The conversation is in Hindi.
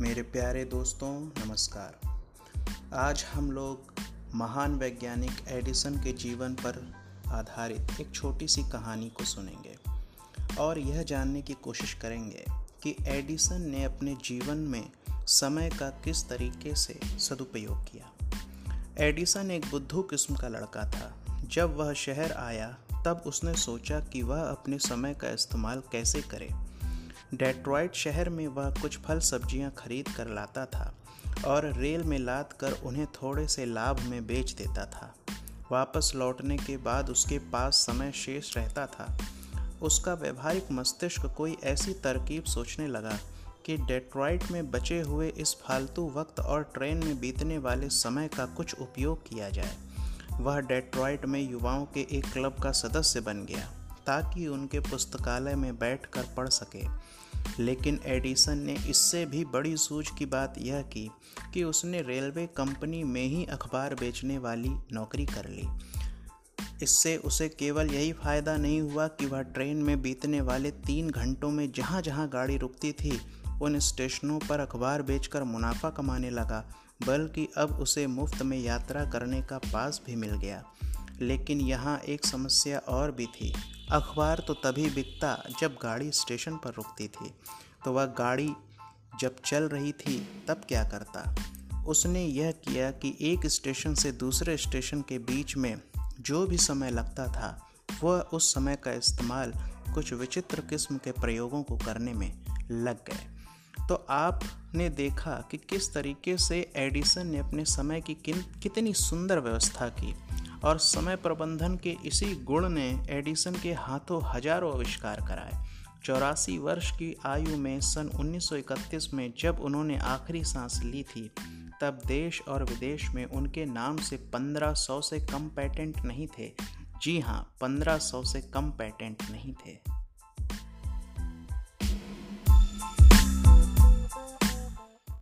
मेरे प्यारे दोस्तों, नमस्कार। आज हम लोग महान वैज्ञानिक एडिसन के जीवन पर आधारित एक छोटी सी कहानी को सुनेंगे और यह जानने की कोशिश करेंगे कि एडिसन ने अपने जीवन में समय का किस तरीके से सदुपयोग किया। एडिसन एक बुद्धू किस्म का लड़का था। जब वह शहर आया, तब उसने सोचा कि वह अपने समय का इस्तेमाल कैसे करे। डेट्रॉइट शहर में वह कुछ फल सब्ज़ियाँ खरीद कर लाता था और रेल में लाद कर उन्हें थोड़े से लाभ में बेच देता था। वापस लौटने के बाद उसके पास समय शेष रहता था। उसका व्यवहारिक मस्तिष्क कोई ऐसी तरकीब सोचने लगा कि डेट्रॉइट में बचे हुए इस फालतू वक्त और ट्रेन में बीतने वाले समय का कुछ उपयोग किया जाए। वह डेट्रॉइट में युवाओं के एक क्लब का सदस्य बन गया। ताकि उनके पुस्तकालय में बैठकर पढ़ सके। लेकिन एडिसन ने इससे भी बड़ी सूझ की बात यह की कि उसने रेलवे कंपनी में ही अखबार बेचने वाली नौकरी कर ली। इससे उसे केवल यही फ़ायदा नहीं हुआ कि वह ट्रेन में बीतने वाले तीन घंटों में जहाँ जहाँ गाड़ी रुकती थी, उन स्टेशनों पर अखबार बेचकर मुनाफा कमाने लगा, बल्कि अब उसे मुफ़्त में यात्रा करने का पास भी मिल गया। लेकिन यहाँ एक समस्या और भी थी। अखबार तो तभी बिकता जब गाड़ी स्टेशन पर रुकती थी। तो वह गाड़ी जब चल रही थी, तब क्या करता? उसने यह किया कि एक स्टेशन से दूसरे स्टेशन के बीच में जो भी समय लगता था, वह उस समय का इस्तेमाल कुछ विचित्र किस्म के प्रयोगों को करने में लग गए। तो आपने देखा कि किस तरीके से एडिसन ने अपने समय की किन, कितनी सुंदर व्यवस्था की। और समय प्रबंधन के इसी गुण ने एडिसन के हाथों हज़ारों आविष्कार कराए। चौरासी वर्ष की आयु में सन 1931 में जब उन्होंने आखिरी सांस ली थी, तब देश और विदेश में उनके नाम से 1500 से कम पेटेंट नहीं थे। जी हाँ 1500 से कम पेटेंट नहीं थे।